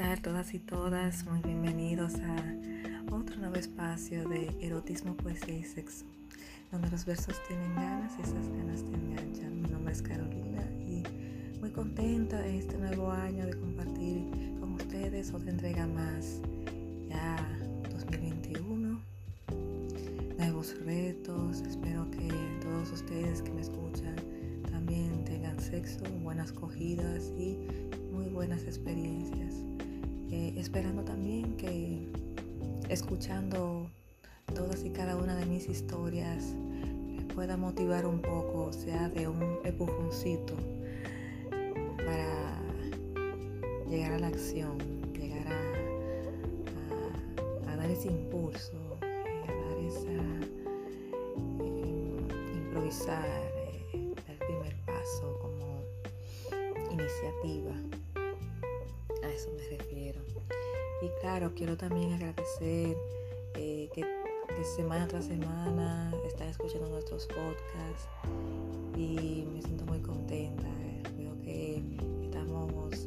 tal todas y todas? Muy bienvenidos a otro nuevo espacio de erotismo, poesía y sexo, donde los versos tienen ganas y esas ganas te enganchan. Mi nombre es Carolina y muy contenta en este nuevo año de compartir con ustedes otra entrega más, ya 2021, nuevos retos. Espero que todos ustedes que me escuchan también tengan sexo, buenas cogidas y muy buenas experiencias. Eh, esperando también que escuchando todas y cada una de mis historias pueda motivar un poco, sea de un empujoncito para llegar a la acción, llegar a, dar ese impulso, eh, a dar esa eh, improvisar, el primer paso como iniciativa eso me refiero. Y claro, quiero también agradecer eh, que, semana tras semana están escuchando nuestros podcasts y me siento muy contenta. Veo que estamos,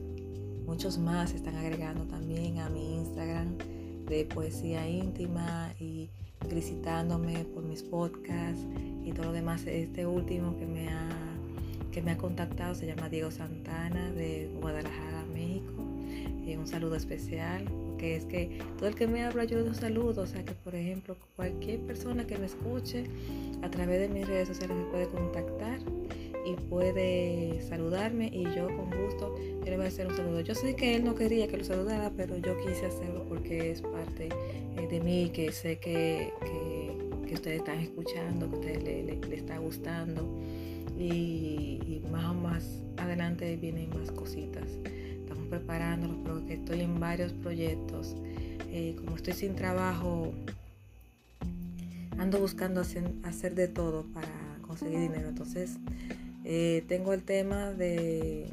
muchos más están agregando también a mi Instagram de poesía íntima y felicitándome por mis podcasts y todo lo demás. Este último que me ha, que me ha contactado se llama Diego Santana de Guadalajara, un saludo especial, que es que todo el que me habla yo le doy saludos, o sea que por ejemplo cualquier persona que me escuche a través de mis redes sociales me puede contactar y puede saludarme y yo con gusto le voy a hacer un saludo. Yo sé que él no quería que lo saludara, pero yo quise hacerlo porque es parte eh, de mí, que sé que, ustedes están escuchando, que a ustedes le, está gustando. Y, y más o más adelante vienen más cositas preparándolos porque estoy en varios proyectos. Eh, como estoy sin trabajo, ando buscando hacer, de todo para conseguir dinero. Entonces, eh, tengo el tema de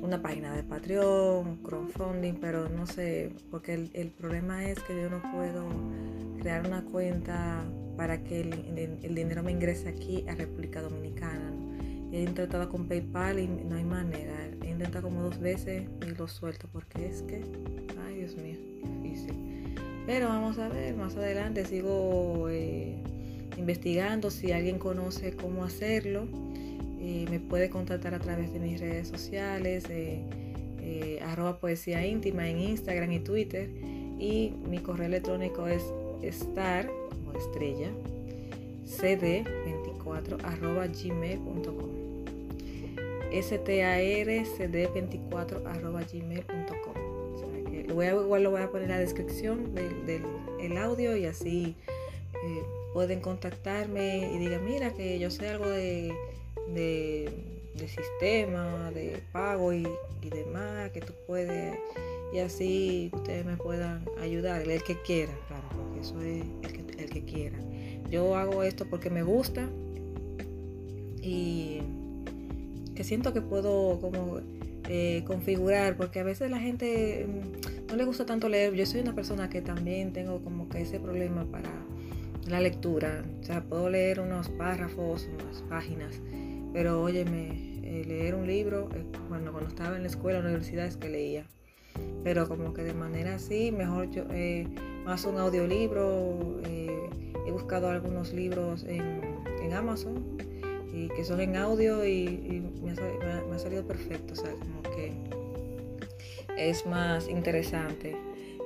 una página de Patreon, crowdfunding, pero no sé, porque el, problema es que yo no puedo crear una cuenta para que el dinero me ingrese aquí a República Dominicana. He intentado con PayPal y no hay manera. He intentado como dos veces y lo suelto porque es que, ay Dios mío, difícil. Pero vamos a ver, más adelante sigo eh, investigando si alguien conoce cómo hacerlo. Eh, me puede contactar a través de mis redes sociales, eh, arroba poesía íntima en Instagram y Twitter. Y mi correo electrónico es star, como estrella, cd24 arroba gmail.com starcd24.gmail.com. O sea que lo voy a, igual lo voy a poner en la descripción del, audio y así eh, pueden contactarme y digan, mira que yo sé algo de, de, sistema, de pago y, demás, que tú puedes, y así ustedes me puedan ayudar, el que quiera, claro, porque eso es el que, el que quiera. Yo hago esto porque me gusta y que siento que puedo como eh, configurar, porque a veces la gente mm, no le gusta tanto leer. Yo soy una persona que también tengo como que ese problema para la lectura. O sea, puedo leer unos párrafos, unas páginas, pero óyeme, eh, leer un libro, eh, bueno, cuando estaba en la escuela, en la universidad es que leía. Pero como que de manera así, mejor yo, más un audiolibro, he buscado algunos libros en, en Amazon que son en audio y, me, ha, salido perfecto, o sea, como que es más interesante.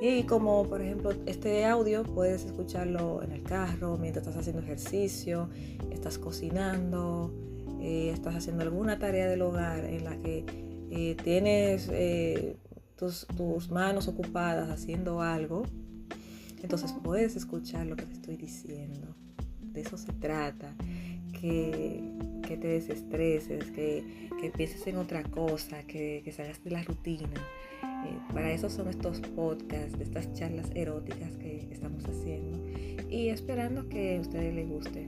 Y como por ejemplo este audio puedes escucharlo en el carro, mientras estás haciendo ejercicio, estás cocinando, eh, estás haciendo alguna tarea del hogar en la que eh, tienes eh, tus, tus manos ocupadas haciendo algo, entonces puedes escuchar lo que te estoy diciendo. De eso se trata que, te desestreses, que, que, pienses en otra cosa, que, salgas de la rutina. Eh, para eso son estos podcasts, estas charlas eróticas que estamos haciendo y esperando que a ustedes les guste.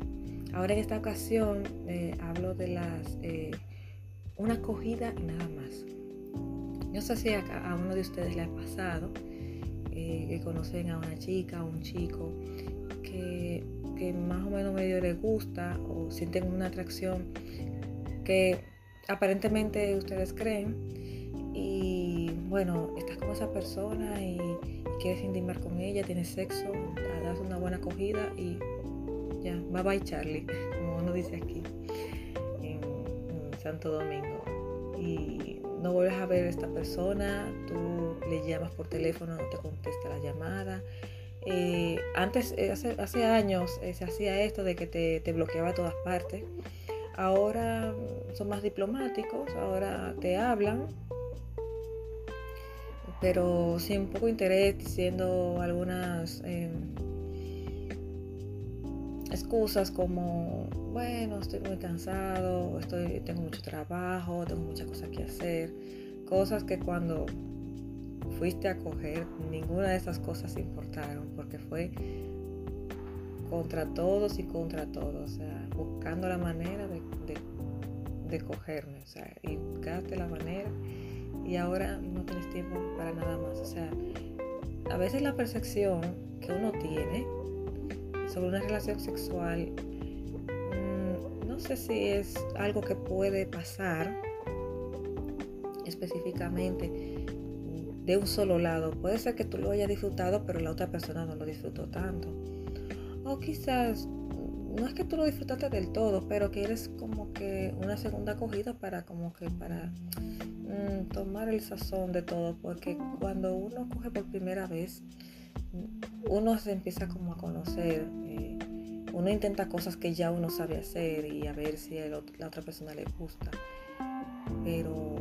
Ahora en esta ocasión eh, hablo de las eh, una acogida y nada más. Yo sé si a, a, uno de ustedes le ha pasado que conocen a una chica o un chico que que más o menos medio les gusta o sienten una atracción que aparentemente ustedes creen y bueno, estás con esa persona y, quieres intimar con ella, tienes sexo, das una buena acogida y ya, bye bye Charlie, como uno dice aquí en, Santo Domingo. Y no vuelves a ver a esta persona, tú le llamas por teléfono, no te contesta la llamada. Eh, antes, eh, hace, años, eh, se hacía esto de que te, bloqueaba a todas partes. Ahora son más diplomáticos, ahora te hablan, pero sin poco interés, diciendo algunas em, excusas como, bueno, estoy muy cansado, estoy, tengo mucho trabajo, tengo muchas cosas que hacer, cosas que cuando fuiste a coger, ninguna de esas cosas importaron, porque fue contra todos y contra todos, o sea, buscando la manera de, de cogerme, o sea, y buscaste la manera y ahora no tienes tiempo para nada más. O sea, a veces la percepción que uno tiene sobre una relación sexual, mm, no sé si es algo que puede pasar específicamente de un solo lado. Puede ser que tú lo hayas disfrutado, pero la otra persona no lo disfrutó tanto. O quizás no es que tú lo disfrutaste del todo, pero que eres como que una segunda acogida para como que para Mm, tomar el sazón de todo, porque cuando uno coge por primera vez, uno se empieza como a conocer, eh, uno intenta cosas que ya uno sabe hacer y a ver si a la otra persona le gusta, pero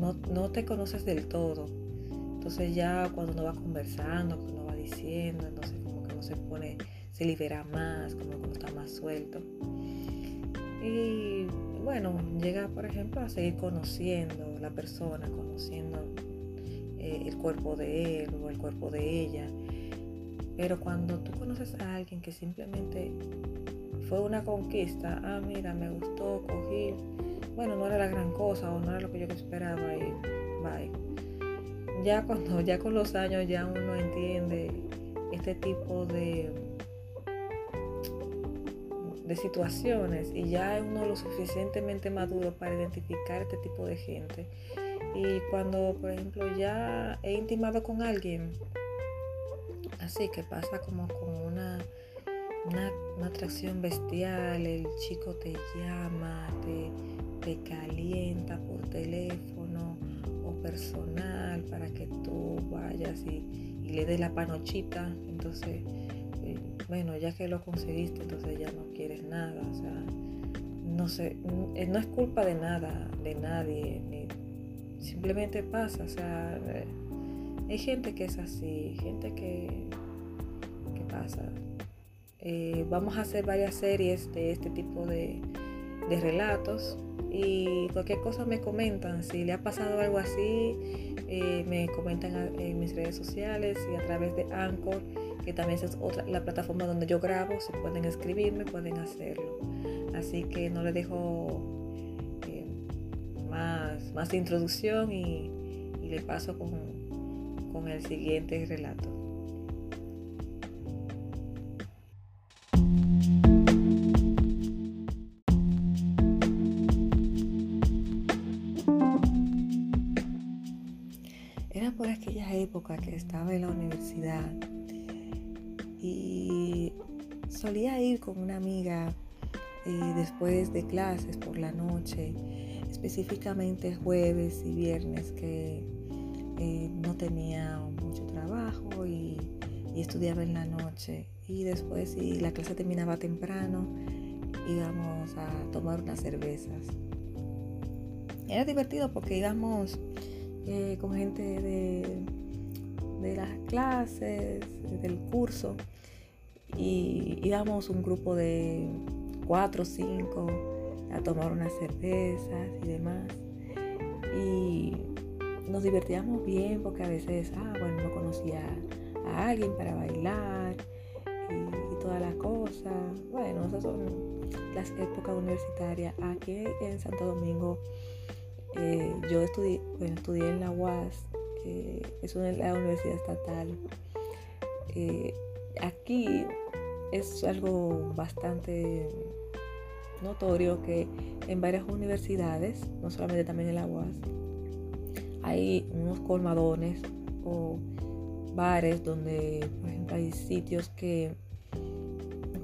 no, te conoces del todo. Entonces ya cuando uno va conversando, cuando uno va diciendo, entonces como que uno se pone, se libera más, como que uno está más suelto. Y bueno, llega por ejemplo a seguir conociendo la persona, conociendo eh, el cuerpo de él o el cuerpo de ella. Pero cuando tú conoces a alguien que simplemente fue una conquista, ah, mira, me gustó, cogí, bueno, no era la gran cosa o no era lo que yo esperaba y bye. Ya cuando, ya con los años ya uno entiende este tipo de de situaciones y ya uno lo suficientemente maduro para identificar este tipo de gente. Y cuando, por ejemplo, ya he intimado con alguien, así que pasa como con una, una, atracción bestial, el chico te llama, te, te calienta por teléfono o personal para que tú vayas y, le des la panochita, entonces bueno, ya que lo conseguiste, entonces ya no quieres nada, o sea, no sé, eh, no es culpa de nada, de nadie, simplemente pasa, o sea, eh, hay gente que es así, gente que, que pasa. Eh, vamos a hacer varias series de este tipo de, de relatos y cualquier cosa me comentan. Si le ha pasado algo así, me comentan en mis redes sociales y a través de Anchor que también es otra, la plataforma donde yo grabo, si pueden escribirme, pueden hacerlo. Así que no le dejo eh, más, más introducción y, le paso con, con el siguiente relato. Y solía ir con una amiga eh, después de clases por la noche, específicamente jueves y viernes que eh, no tenía mucho trabajo y, estudiaba en la noche. Y después, si la clase terminaba temprano, íbamos a tomar unas cervezas. Era divertido porque íbamos eh, con gente de de las clases, del curso, y íbamos un grupo de cuatro o cinco a tomar unas cervezas y demás. Y nos divertíamos bien porque a veces, ah, bueno, no conocía a alguien para bailar y, toda la cosa. Bueno, esas son las épocas universitarias. Aquí en Santo Domingo eh, yo estudié, bueno, estudié en la UAS es una, universidad estatal. Eh, aquí es algo bastante notorio que en varias universidades, no solamente también en la UAS, hay unos colmadones o bares donde, por ejemplo, hay sitios que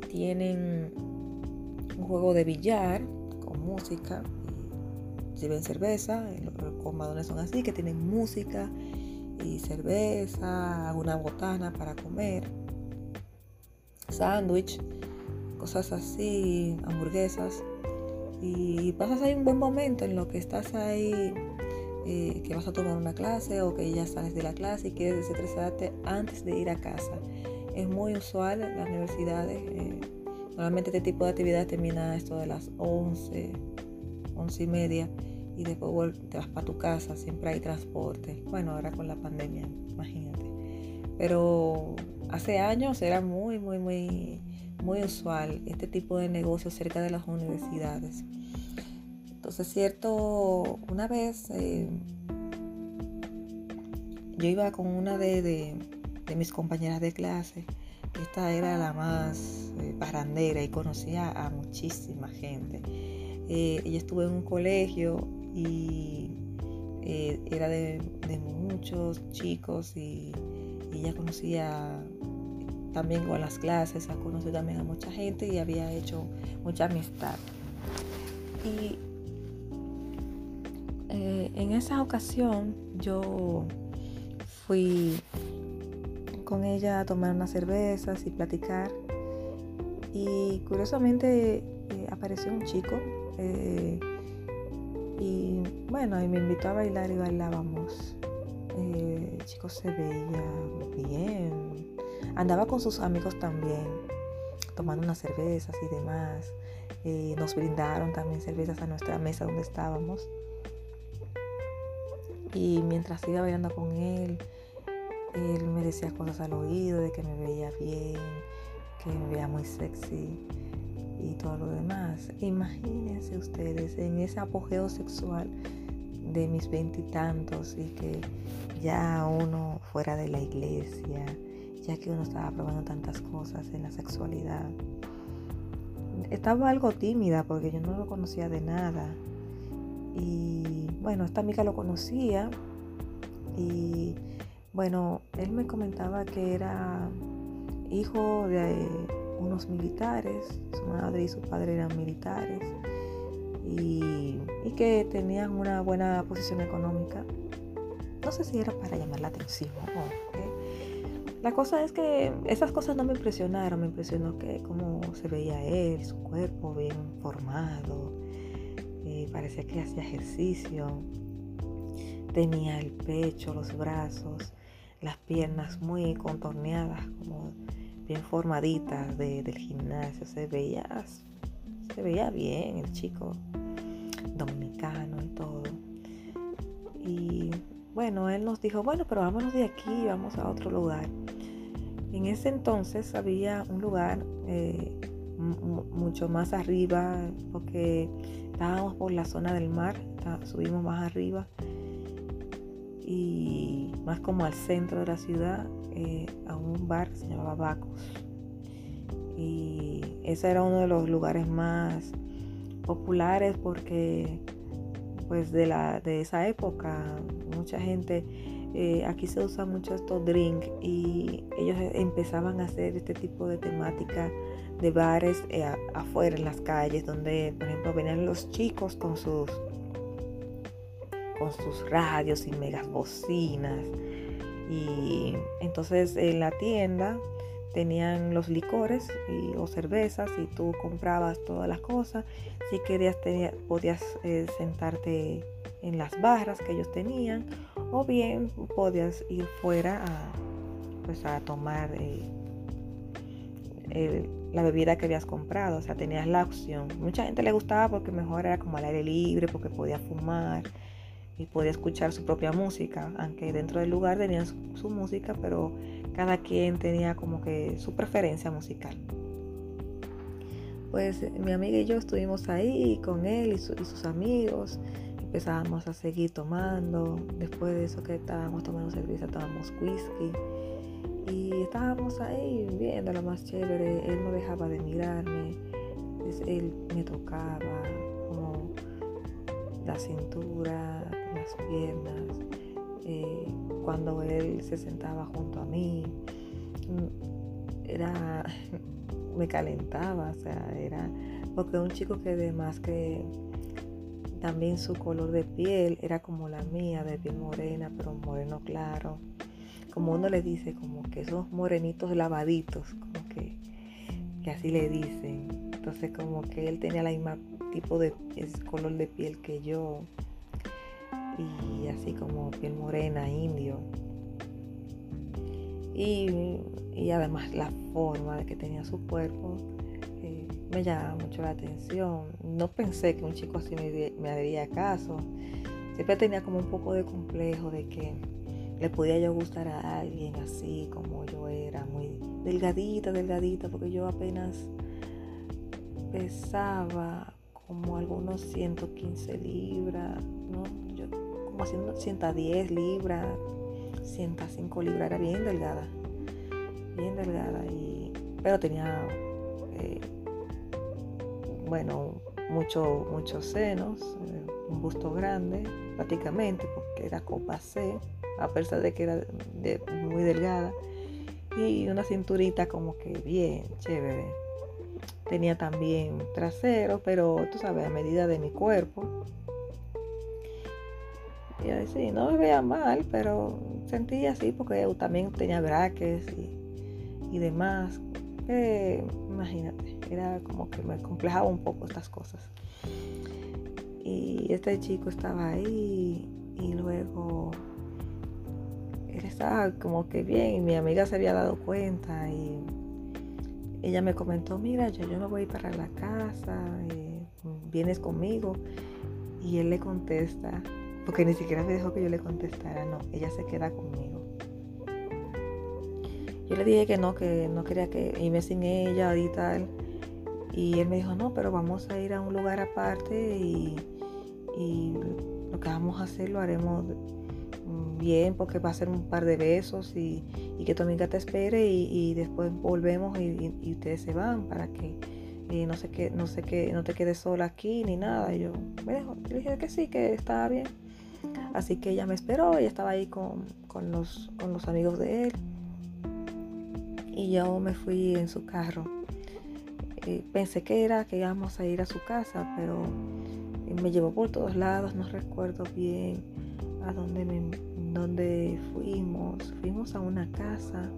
tienen un juego de billar con música, sirven cerveza, los colmadones son así, que tienen música y cerveza, una botana para comer, sándwich, cosas así, hamburguesas. Y pasas ahí un buen momento en lo que estás ahí, eh, que vas a tomar una clase o que ya sales de la clase y quieres desestresarte antes de ir a casa. Es muy usual en las universidades. Eh, normalmente este tipo de actividad termina esto de las 11, 11 y media y después te vas para tu casa, siempre hay transporte. Bueno, ahora con la pandemia, imagínate. Pero hace años era muy, muy, muy, muy usual este tipo de negocios cerca de las universidades. Entonces, cierto, una vez eh, yo iba con una de, mis compañeras de clase. Esta era la más eh, y conocía a muchísima gente. Eh, ella estuvo en un colegio y eh, era de, muchos chicos y, ella conocía también con las clases, ha conocido también a mucha gente y había hecho mucha amistad. Y eh, en esa ocasión yo fui con ella a tomar unas cervezas y platicar y curiosamente eh, apareció un chico y bueno, y me invitó a bailar y bailábamos. Eh, el chico se veía bien. Andaba con sus amigos también, tomando unas cervezas y demás. Eh, nos brindaron también cervezas a nuestra mesa donde estábamos. Y mientras iba bailando con él, él me decía cosas al oído de que me veía bien, que me veía muy sexy y todo lo demás. Imagínense ustedes en ese apogeo sexual de mis veintitantos y, que ya uno fuera de la iglesia, ya que uno estaba probando tantas cosas en la sexualidad. Estaba algo tímida porque yo no lo conocía de nada. Y bueno, esta amiga lo conocía y bueno, él me comentaba que era hijo de unos militares, su madre y su padre eran militares y, que tenían una buena posición económica. No sé si era para llamar la atención La cosa es que esas cosas no me impresionaron, me impresionó que cómo se veía él, su cuerpo bien formado, eh, parecía que hacía ejercicio, tenía el pecho, los brazos, las piernas muy contorneadas, como bien formaditas del gimnasio. Se veía, se veía bien el chico dominicano y todo. Y bueno, él nos dijo, bueno, pero vámonos de aquí, vamos a otro lugar. En ese entonces había un lugar eh, mucho más arriba, porque estábamos por la zona del mar, subimos más arriba y más como al centro de la ciudad eh, a un bar que se llamaba Bacos. Y ese era uno de los lugares más populares porque pues de, la, de esa época mucha gente eh, aquí se usa mucho estos drinks y ellos empezaban a hacer este tipo de temática de bares eh, afuera en las calles donde por ejemplo venían los chicos con sus con sus radios y megas bocinas y entonces en la tienda tenían los licores y, o cervezas y tú comprabas todas las cosas. Si querías, podías eh, sentarte en las barras que ellos tenían o bien podías ir fuera a, pues, a tomar eh, la bebida que habías comprado. O sea, tenías la opción. Mucha gente le gustaba porque mejor era como al aire libre, porque podía fumar y podía escuchar su propia música, aunque dentro del lugar tenían su, música, pero cada quien tenía como que su preferencia musical. Pues mi amiga y yo estuvimos ahí con él y, sus amigos, empezábamos a seguir tomando, después de eso que estábamos tomando cerveza, tomábamos whisky y estábamos ahí viendo lo más chévere, él no dejaba de mirarme, él me tocaba como la cintura, piernas, eh, cuando él se sentaba junto a mí, mm, era, me calentaba, o sea, era, porque un chico que además que también su color de piel era como la mía, de piel morena, pero moreno claro. Como uno le dice, como que esos morenitos lavaditos, como que, que así le dicen. Entonces como que él tenía la misma tipo de color de piel que yo. Y así como piel morena, indio. Y, y además la forma de que tenía su cuerpo me llama mucho la atención. No pensé que un chico así me, me haría caso. Siempre tenía como un poco de complejo de que le podía yo gustar a alguien así como yo era, muy delgadita, delgadita, porque yo apenas pesaba como algunos 115 libras, ¿no? Como haciendo 110 libras, 105 libras, era bien delgada, bien delgada, y, pero tenía eh, bueno, mucho, muchos senos, eh, un busto grande, prácticamente, porque era copa C, a pesar de que era muy delgada, y una cinturita como que bien, chévere. Tenía también trasero, pero tú sabes, a medida de mi cuerpo. Y así, no me veía mal, pero sentía así porque también tenía braques y, y demás. Eh, imagínate, era como que me complejaba un poco estas cosas. Y este chico estaba ahí y luego él estaba como que bien y mi amiga se había dado cuenta y ella me comentó, mira, yo, yo me voy para la casa, eh, vienes conmigo. Y él le contesta, porque ni siquiera me dejó que yo le contestara, no, ella se queda conmigo. Yo le dije que no, que no quería que irme sin ella y tal. Y él me dijo, no, pero vamos a ir a un lugar aparte y, lo que vamos a hacer lo haremos bien porque va a ser un par de besos y, que tu amiga te espere y, después volvemos y, ustedes se van para que no sé qué, no sé qué, no te quedes sola aquí ni nada. Y yo me le dije que sí, que estaba bien. Así que ella me esperó, ella estaba ahí con, los, con los amigos de él y yo me fui en su carro. Eh, pensé que era que íbamos a ir a su casa, pero me llevó por todos lados, no recuerdo bien a dónde, dónde fuimos. Fuimos a una casa.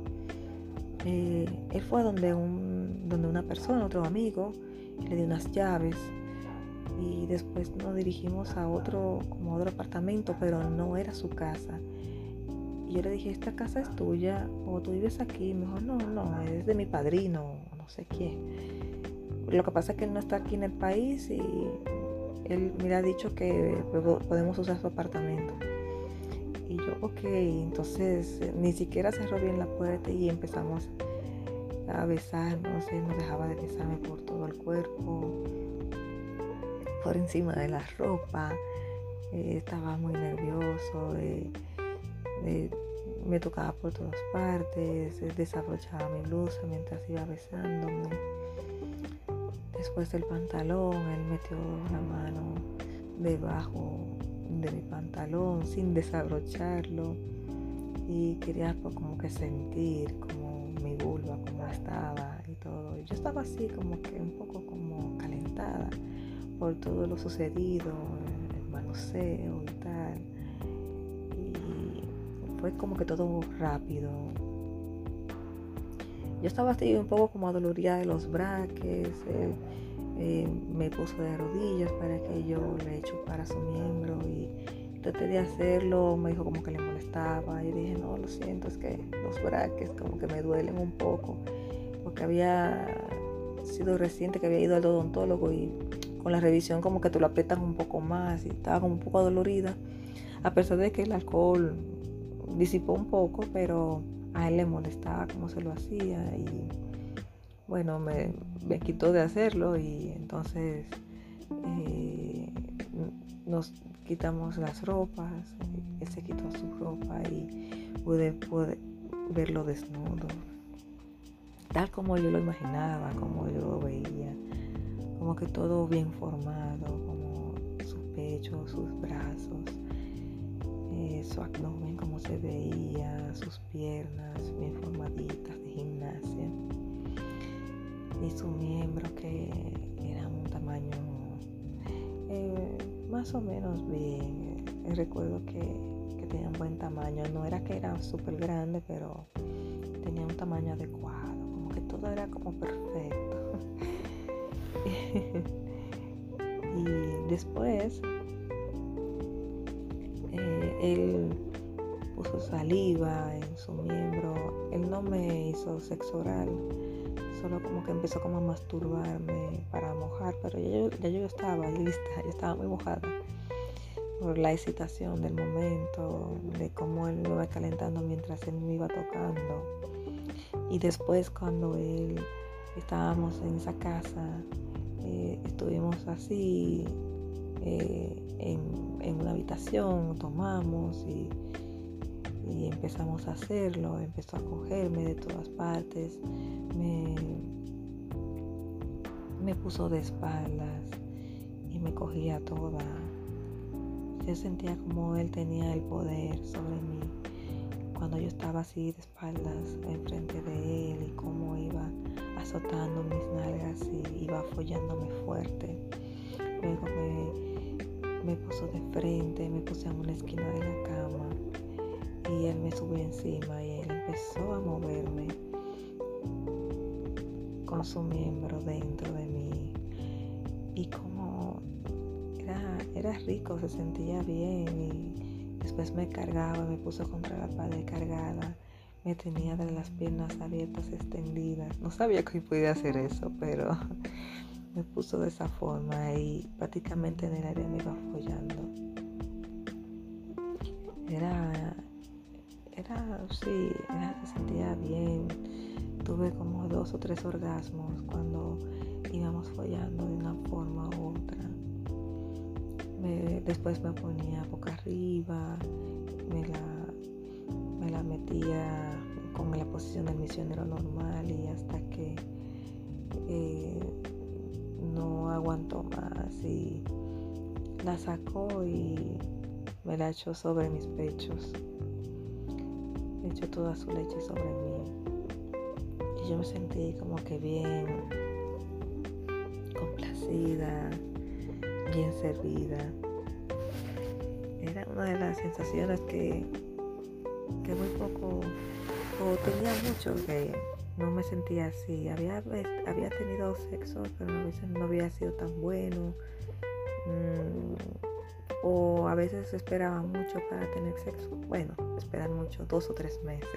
Eh, él fue donde, un, donde una persona, otro amigo, le dio unas llaves y después nos dirigimos a otro, como otro apartamento, pero no era su casa. Y yo le dije, ¿esta casa es tuya o tú vives aquí? Y me dijo, no, no, es de mi padrino, no sé quién. Lo que pasa es que él no está aquí en el país y él me ha dicho que podemos usar su apartamento. Y yo, ok, entonces eh, ni siquiera cerró bien la puerta y empezamos a besarnos. Él no dejaba de besarme por todo el cuerpo, por encima de la ropa. Eh, estaba muy nervioso. Eh, me tocaba por todas partes, desabrochaba mi blusa mientras iba besándome. Después del pantalón, él metió la mano debajo de mi pantalón sin desabrocharlo y quería como que sentir como mi vulva como estaba y todo. yo estaba así como que un poco como calentada por todo lo sucedido, el manoseo y tal fue como que todo rápido. Yo estaba así un poco como adolorida de los braques. Eh, me puso de rodillas para que yo le para su miembro y traté de hacerlo. Me dijo como que le molestaba. Y dije, no, lo siento, es que los braques como que me duelen un poco. Porque había sido reciente que había ido al odontólogo y con la revisión como que te lo aprietan un poco más y estaba como un poco adolorida. A pesar de que el alcohol disipó un poco, pero a él le molestaba cómo se lo hacía y bueno, me, quitó de hacerlo y entonces eh, nos quitamos las ropas, él se quitó su ropa y pude verlo desnudo, tal como yo lo imaginaba, como yo lo veía, como que todo bien formado, como su pecho, sus brazos eh, su abdomen, como se veía, sus piernas bien formaditas de gimnasia y su miembro que era un tamaño eh, más o menos bien. Eh, recuerdo que, que, tenía un buen tamaño, no era que era súper grande, pero tenía un tamaño adecuado, como que todo era como perfecto. y después eh, él puso saliva en su miembro, él no me hizo sexo oral solo como que empezó como a masturbarme para mojar, pero ya yo, estaba lista, yo estaba muy mojada por la excitación del momento, de cómo él me iba calentando mientras él me iba tocando. Y después cuando él estábamos en esa casa, estuvimos así eh, en, en, una habitación, tomamos y y empezamos a hacerlo, empezó a cogerme de todas partes, me, me puso de espaldas y me cogía toda. Yo sentía como él tenía el poder sobre mí cuando yo estaba así de espaldas enfrente de él y cómo iba azotando mis nalgas y iba follándome fuerte. Luego me, me puso de frente, me puse en una esquina de la cama y él me subió encima y él empezó a moverme con su miembro dentro de mí y como era, era rico, se sentía bien y después me cargaba, me puso contra la pared cargada, me tenía de las piernas abiertas extendidas. No sabía que podía hacer eso, pero me puso de esa forma y prácticamente en el área me iba follando. Era era, sí, se sentía bien. Tuve como dos o tres orgasmos cuando íbamos follando de una forma u otra. después me ponía boca arriba, me la, me la metía con la posición del misionero normal y hasta que eh, no aguantó más y la sacó y me la echó sobre mis pechos echó toda su leche sobre mí. Y yo me sentí como que bien complacida, bien servida. Era una de las sensaciones que, que muy poco, o tenía mucho que no me sentía así. Había, había tenido sexo, pero no, había sido tan bueno. Mm, o a veces esperaba mucho para tener sexo. Bueno, esperar mucho, dos o tres meses.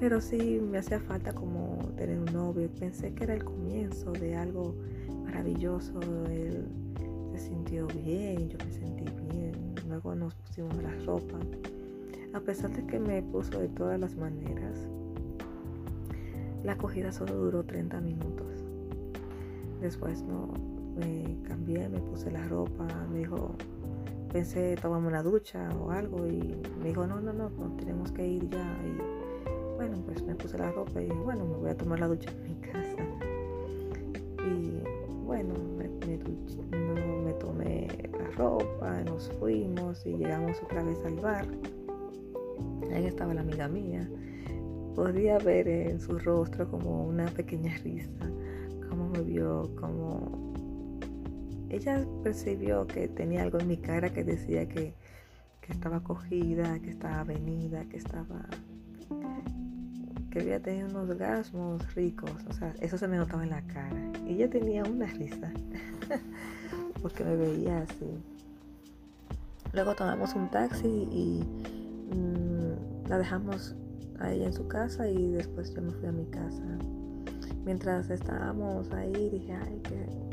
Pero sí me hacía falta como tener un novio. Pensé que era el comienzo de algo maravilloso. Él se sintió bien, yo me sentí bien. Luego nos pusimos la ropa. A pesar de que me puso de todas las maneras, la acogida solo duró 30 minutos. Después no, me cambié, me puse la ropa, me dijo, pensé tomarme una ducha o algo y me dijo, no, no, no, tenemos que ir ya. Y bueno, pues me puse la ropa y bueno, me voy a tomar la ducha en mi casa. Y bueno, me, me tomé la ropa, nos fuimos y llegamos otra vez al bar. Ahí estaba la amiga mía. Podía ver en su rostro como una pequeña risa, como me vio, como ella percibió que tenía algo en mi cara que decía que, estaba cogida, que estaba venida, que estaba que había tenido unos orgasmos ricos, o sea, eso se me notaba en la cara. Y ella tenía una risa, porque me veía así. Luego tomamos un taxi y mm, la dejamos a ella en su casa y después yo me fui a mi casa. Mientras estábamos ahí dije, ay, que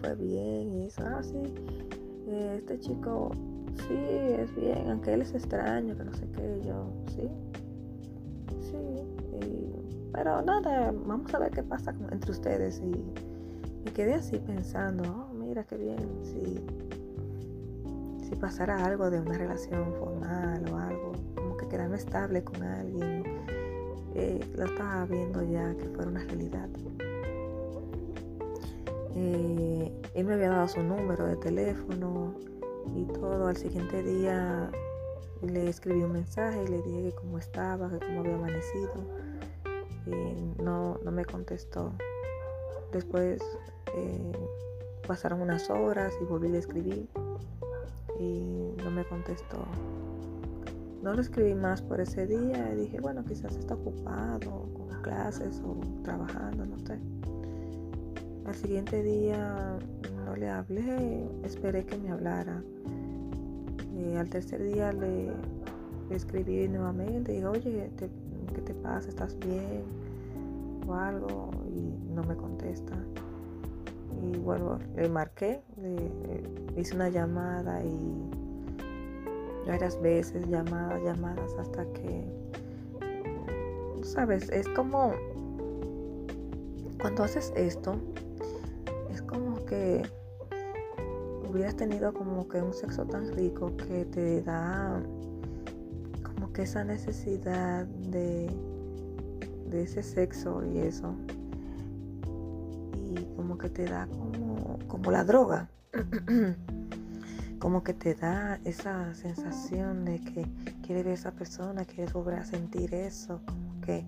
fue bien y eso, ah, sí, este chico sí es bien, aunque él es extraño, que no sé qué, yo, sí, sí, pero nada, vamos a ver qué pasa entre ustedes y me quedé así pensando, oh, mira qué bien, si, si pasara algo de una relación formal o algo, que quedarme estable con alguien, eh, lo estaba viendo ya que fuera una realidad. Eh, él me había dado su número de teléfono y todo. Al siguiente día le escribí un mensaje y le dije que cómo estaba, que cómo había amanecido. Y no, no me contestó. Después eh, pasaron unas horas y volví a escribir y no me contestó. No lo escribí más por ese día dije, bueno, quizás está ocupado con clases o trabajando, no sé. Al siguiente día no le hablé, esperé que me hablara. Y al tercer día le, escribí nuevamente dije, oye, ¿qué te pasa? ¿Estás bien? O algo y no me contesta. Y bueno, le marqué, hice una llamada y varias veces, llamadas, llamadas, hasta que, sabes, es como, cuando haces esto, es como que hubieras tenido como que un sexo tan rico que te da como que esa necesidad de, de ese sexo y eso. Y como que te da como, como la droga. como que te da esa sensación de que quiere ver a esa persona, quieres volver a sentir eso, como que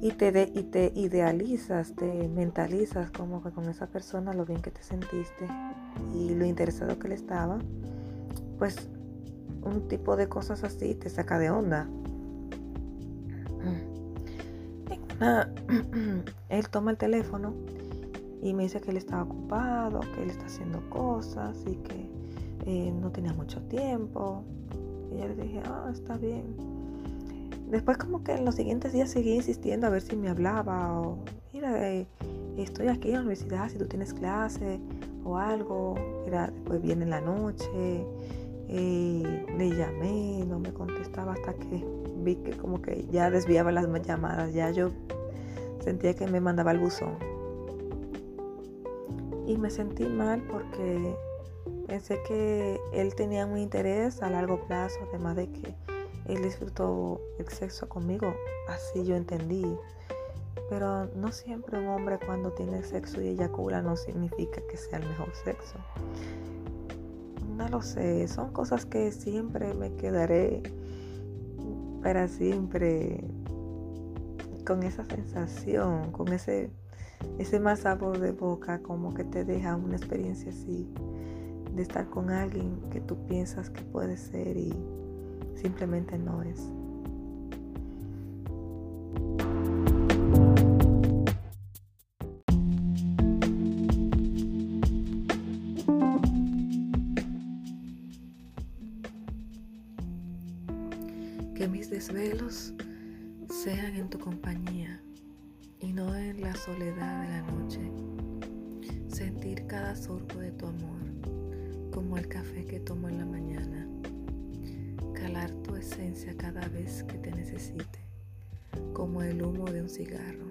y te, de, y te idealizas, te mentalizas como que con esa persona lo bien que te sentiste y lo interesado que le estaba, pues un tipo de cosas así te saca de onda. él toma el teléfono y me dice que él estaba ocupado, que él está haciendo cosas y que no tenía mucho tiempo. Y yo le dije, ah, está bien. Después como que en los siguientes días seguí insistiendo a ver si me hablaba o, mira, eh, estoy aquí en la universidad, si tú tienes clase o algo. Era, después viene en la noche, le llamé, no me contestaba hasta que vi que como que ya desviaba las llamadas, ya yo sentía que me mandaba el buzón. Y me sentí mal porque Pensé que él tenía un interés a largo plazo, además de que él disfrutó el sexo conmigo, así yo entendí. Pero no siempre un hombre cuando tiene sexo y eyacula no significa que sea el mejor sexo. No lo sé, son cosas que siempre me quedaré para siempre con esa sensación, con ese, ese más sabor de boca, como que te deja una experiencia así de estar con alguien que tú piensas que puede ser y simplemente no es. Que mis desvelos sean en tu compañía y no en la soledad de la noche. Sentir cada sorbo de tu amor como el café que tomo en la mañana, calar tu esencia cada vez que te necesite, como el humo de un cigarro,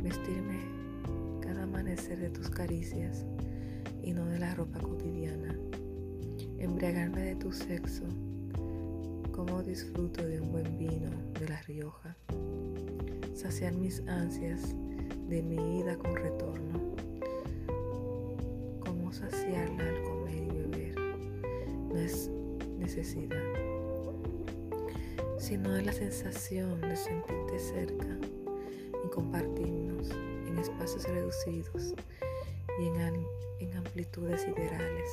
vestirme cada amanecer de tus caricias y no de la ropa cotidiana, embriagarme de tu sexo, como disfruto de un buen vino de La Rioja, saciar mis ansias de mi ida con retorno, sino es la sensación de sentirte cerca y compartirnos en espacios reducidos y en, en amplitudes ideales.